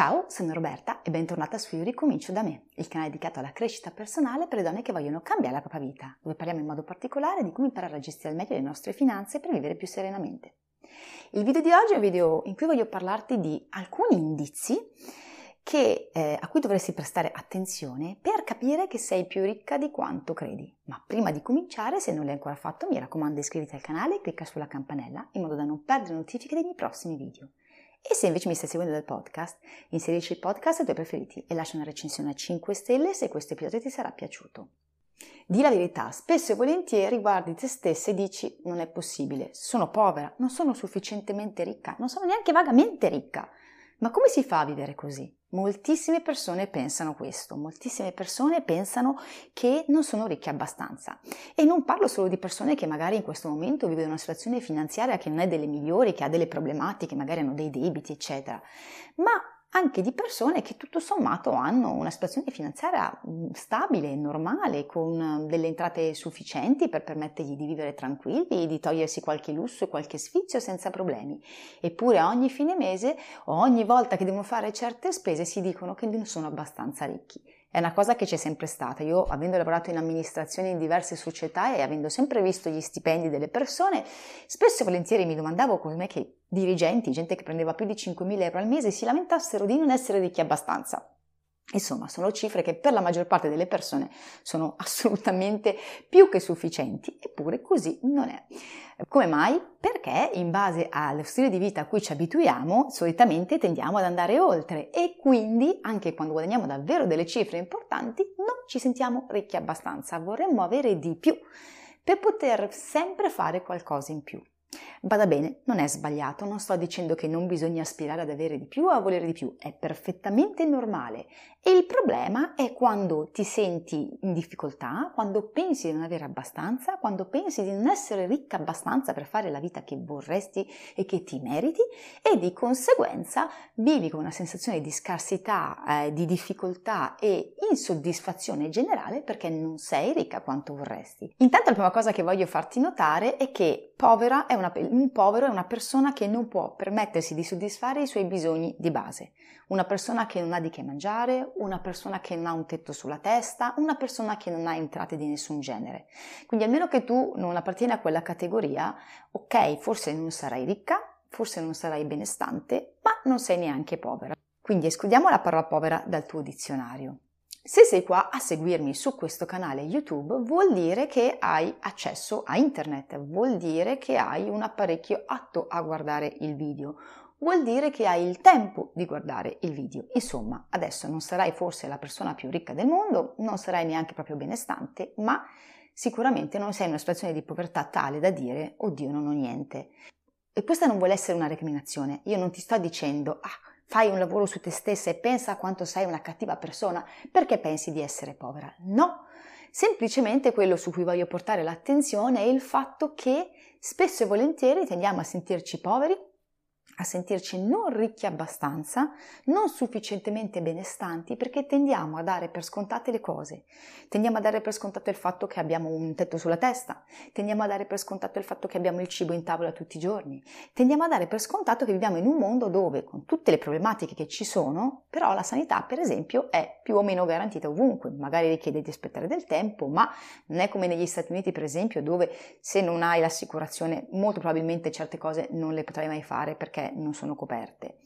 Ciao, sono Roberta e bentornata su Io Ricomincio da me, il canale dedicato alla crescita personale per le donne che vogliono cambiare la propria vita, dove parliamo in modo particolare di come imparare a gestire al meglio le nostre finanze per vivere più serenamente. Il video di oggi è un video in cui voglio parlarti di alcuni indizi che, eh, a cui dovresti prestare attenzione per capire che sei più ricca di quanto credi. Ma prima di cominciare, se non l'hai ancora fatto, mi raccomando iscriviti al canale e clicca sulla campanella in modo da non perdere notifiche dei miei prossimi video. E se invece mi stai seguendo dal podcast, inserisci il podcast ai tuoi preferiti e lascia una recensione a 5 stelle se questo episodio ti sarà piaciuto. Di la verità, spesso e volentieri guardi te stessa e dici non è possibile, sono povera, non sono sufficientemente ricca, non sono neanche vagamente ricca. Ma come si fa a vivere così? Moltissime persone pensano questo, moltissime persone pensano che non sono ricche abbastanza. E non parlo solo di persone che magari in questo momento vivono una situazione finanziaria che non è delle migliori, che ha delle problematiche, magari hanno dei debiti, eccetera, ma anche di persone che tutto sommato hanno una situazione finanziaria mm, stabile, normale, con mm, delle entrate sufficienti per permettergli di vivere tranquilli, di togliersi qualche lusso e qualche sfizio senza problemi. Eppure ogni fine mese o ogni volta che devono fare certe spese si dicono che non sono abbastanza ricchi. È una cosa che c'è sempre stata. Io, avendo lavorato in amministrazione in diverse società e avendo sempre visto gli stipendi delle persone, spesso e volentieri mi domandavo come che dirigenti, gente che prendeva più di 5.000 euro al mese, si lamentassero di non essere ricchi abbastanza. Insomma, sono cifre che per la maggior parte delle persone sono assolutamente più che sufficienti, eppure così non è. Come mai? Perché in base allo stile di vita a cui ci abituiamo, solitamente tendiamo ad andare oltre e quindi anche quando guadagniamo davvero delle cifre importanti non ci sentiamo ricchi abbastanza, vorremmo avere di più per poter sempre fare qualcosa in più. Bada bene, non è sbagliato, non sto dicendo che non bisogna aspirare ad avere di più o a volere di più, è perfettamente normale. E il problema è quando ti senti in difficoltà, quando pensi di non avere abbastanza, quando pensi di non essere ricca abbastanza per fare la vita che vorresti e che ti meriti e di conseguenza vivi con una sensazione di scarsità, eh, di difficoltà e insoddisfazione generale perché non sei ricca quanto vorresti. Intanto la prima cosa che voglio farti notare è che povera è una, un povero è una persona che non può permettersi di soddisfare i suoi bisogni di base, una persona che non ha di che mangiare, una persona che non ha un tetto sulla testa, una persona che non ha entrate di nessun genere. Quindi almeno che tu non appartieni a quella categoria, ok, forse non sarai ricca, forse non sarai benestante, ma non sei neanche povera. Quindi escludiamo la parola povera dal tuo dizionario. Se sei qua a seguirmi su questo canale YouTube vuol dire che hai accesso a internet, vuol dire che hai un apparecchio atto a guardare il video, vuol dire che hai il tempo di guardare il video. Insomma, adesso non sarai forse la persona più ricca del mondo, non sarai neanche proprio benestante, ma sicuramente non sei in una situazione di povertà tale da dire oddio non ho niente. E questa non vuole essere una recriminazione. Io non ti sto dicendo ah, fai un lavoro su te stessa e pensa quanto sei una cattiva persona perché pensi di essere povera. No, semplicemente quello su cui voglio portare l'attenzione è il fatto che spesso e volentieri tendiamo a sentirci poveri a sentirci non ricchi abbastanza, non sufficientemente benestanti, perché tendiamo a dare per scontate le cose. Tendiamo a dare per scontato il fatto che abbiamo un tetto sulla testa, tendiamo a dare per scontato il fatto che abbiamo il cibo in tavola tutti i giorni, tendiamo a dare per scontato che viviamo in un mondo dove, con tutte le problematiche che ci sono, però la sanità, per esempio, è più o meno garantita ovunque. Magari richiede di aspettare del tempo, ma non è come negli Stati Uniti, per esempio, dove se non hai l'assicurazione, molto probabilmente certe cose non le potrai mai fare perché non sono coperte.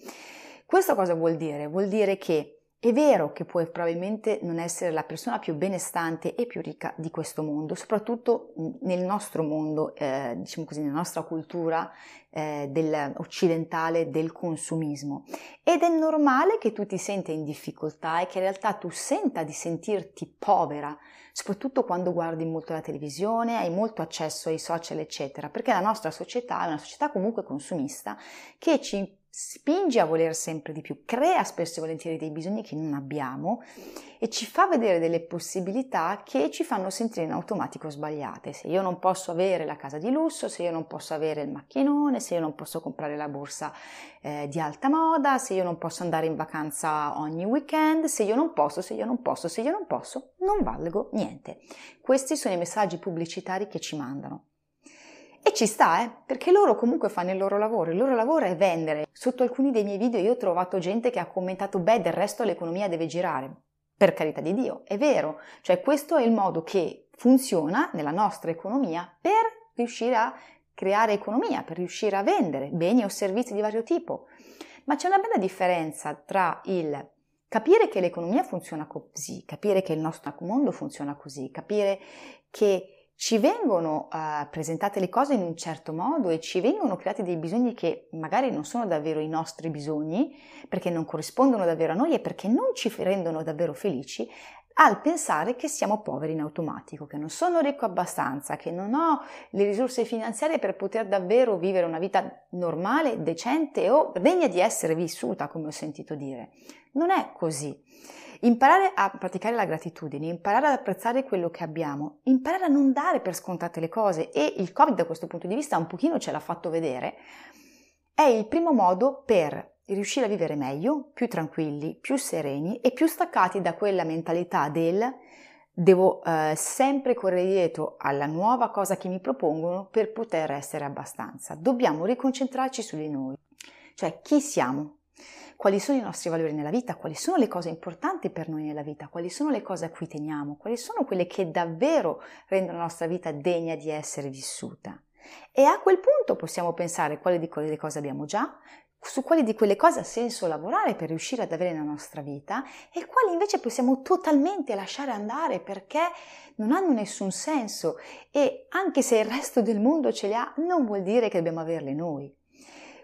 Questo cosa vuol dire? Vuol dire che è vero che puoi probabilmente non essere la persona più benestante e più ricca di questo mondo, soprattutto nel nostro mondo, eh, diciamo così, nella nostra cultura eh, del, occidentale del consumismo. Ed è normale che tu ti senta in difficoltà e che in realtà tu senta di sentirti povera, soprattutto quando guardi molto la televisione, hai molto accesso ai social, eccetera, perché la nostra società è una società comunque consumista che ci spinge a voler sempre di più, crea spesso e volentieri dei bisogni che non abbiamo e ci fa vedere delle possibilità che ci fanno sentire in automatico sbagliate. Se io non posso avere la casa di lusso, se io non posso avere il macchinone, se io non posso comprare la borsa eh, di alta moda, se io non posso andare in vacanza ogni weekend, se io non posso, se io non posso, se io non posso, non valgo niente. Questi sono i messaggi pubblicitari che ci mandano. E ci sta, eh, perché loro comunque fanno il loro lavoro, il loro lavoro è vendere. Sotto alcuni dei miei video io ho trovato gente che ha commentato, beh, del resto l'economia deve girare. Per carità di Dio, è vero, cioè questo è il modo che funziona nella nostra economia per riuscire a creare economia, per riuscire a vendere beni o servizi di vario tipo. Ma c'è una bella differenza tra il capire che l'economia funziona così, capire che il nostro mondo funziona così, capire che ci vengono uh, presentate le cose in un certo modo e ci vengono creati dei bisogni che magari non sono davvero i nostri bisogni, perché non corrispondono davvero a noi e perché non ci rendono davvero felici, al pensare che siamo poveri in automatico, che non sono ricco abbastanza, che non ho le risorse finanziarie per poter davvero vivere una vita normale, decente o degna di essere vissuta, come ho sentito dire. Non è così. Imparare a praticare la gratitudine, imparare ad apprezzare quello che abbiamo, imparare a non dare per scontate le cose e il Covid da questo punto di vista un pochino ce l'ha fatto vedere, è il primo modo per riuscire a vivere meglio, più tranquilli, più sereni e più staccati da quella mentalità del devo eh, sempre correre dietro alla nuova cosa che mi propongono per poter essere abbastanza. Dobbiamo riconcentrarci su di noi, cioè chi siamo, quali sono i nostri valori nella vita, quali sono le cose importanti per noi nella vita, quali sono le cose a cui teniamo, quali sono quelle che davvero rendono la nostra vita degna di essere vissuta. E a quel punto possiamo pensare quali di quelle cose abbiamo già, su quali di quelle cose ha senso lavorare per riuscire ad avere nella nostra vita e quali invece possiamo totalmente lasciare andare perché non hanno nessun senso e anche se il resto del mondo ce li ha non vuol dire che dobbiamo averle noi.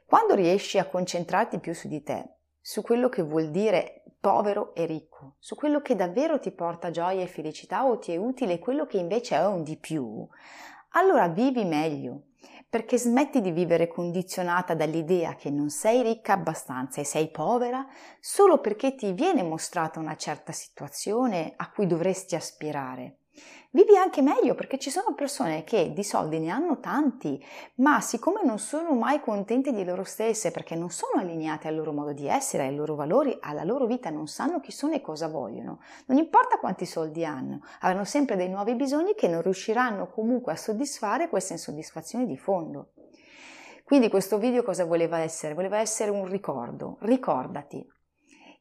Quando riesci a concentrarti più su di te, su quello che vuol dire povero e ricco, su quello che davvero ti porta gioia e felicità o ti è utile quello che invece è un di più, allora vivi meglio, perché smetti di vivere condizionata dall'idea che non sei ricca abbastanza e sei povera solo perché ti viene mostrata una certa situazione a cui dovresti aspirare vivi anche meglio perché ci sono persone che di soldi ne hanno tanti, ma siccome non sono mai contente di loro stesse perché non sono allineate al loro modo di essere, ai loro valori, alla loro vita, non sanno chi sono e cosa vogliono, non importa quanti soldi hanno, avranno sempre dei nuovi bisogni che non riusciranno comunque a soddisfare questa insoddisfazione di fondo. Quindi questo video cosa voleva essere? Voleva essere un ricordo. Ricordati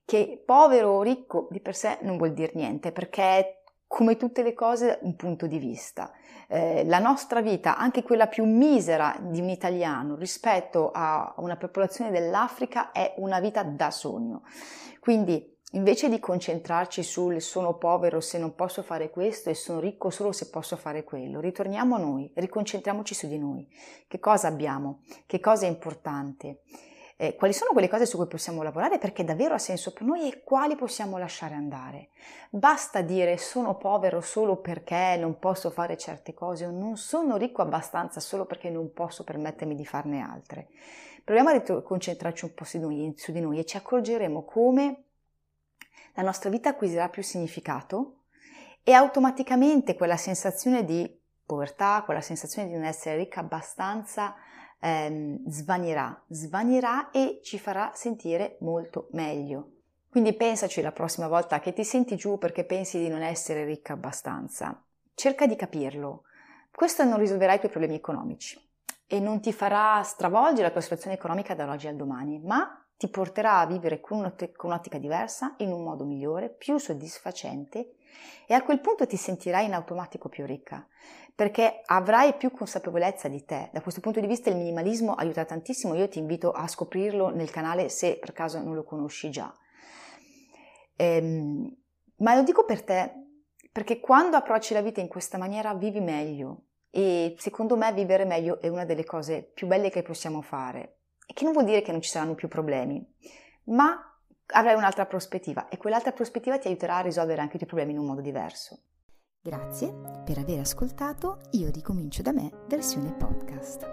che povero o ricco di per sé non vuol dire niente, perché come tutte le cose, un punto di vista. Eh, la nostra vita, anche quella più misera di un italiano rispetto a una popolazione dell'Africa, è una vita da sogno. Quindi, invece di concentrarci sul sono povero se non posso fare questo e sono ricco solo se posso fare quello, ritorniamo a noi, riconcentriamoci su di noi. Che cosa abbiamo? Che cosa è importante? Eh, quali sono quelle cose su cui possiamo lavorare perché davvero ha senso per noi e quali possiamo lasciare andare. Basta dire sono povero solo perché non posso fare certe cose o non sono ricco abbastanza solo perché non posso permettermi di farne altre. Proviamo a concentrarci un po' su di, noi, su di noi e ci accorgeremo come la nostra vita acquisirà più significato e automaticamente quella sensazione di povertà, quella sensazione di non essere ricca abbastanza ehm, svanirà, svanirà e ci farà sentire molto meglio. Quindi pensaci la prossima volta che ti senti giù perché pensi di non essere ricca abbastanza. Cerca di capirlo. Questo non risolverà i tuoi problemi economici e non ti farà stravolgere la tua situazione economica dall'oggi al domani, ma ti porterà a vivere con, un'ottica diversa, in un modo migliore, più soddisfacente e a quel punto ti sentirai in automatico più ricca, perché avrai più consapevolezza di te. Da questo punto di vista il minimalismo aiuta tantissimo, io ti invito a scoprirlo nel canale se per caso non lo conosci già. Ehm, ma lo dico per te, perché quando approcci la vita in questa maniera vivi meglio e secondo me vivere meglio è una delle cose più belle che possiamo fare e che non vuol dire che non ci saranno più problemi, ma avrai un'altra prospettiva e quell'altra prospettiva ti aiuterà a risolvere anche i tuoi problemi in un modo diverso. Grazie per aver ascoltato Io ricomincio da me versione podcast.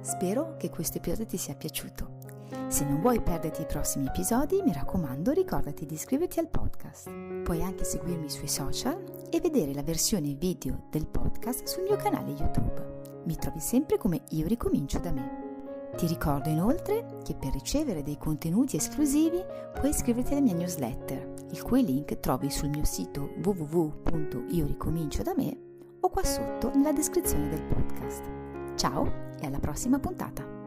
Spero che questo episodio ti sia piaciuto. Se non vuoi perderti i prossimi episodi, mi raccomando, ricordati di iscriverti al podcast. Puoi anche seguirmi sui social e vedere la versione video del podcast sul mio canale YouTube. Mi trovi sempre come Io ricomincio da me. Ti ricordo inoltre che per ricevere dei contenuti esclusivi puoi iscriverti alla mia newsletter, il cui link trovi sul mio sito www.ioricomincio o qua sotto nella descrizione del podcast. Ciao e alla prossima puntata!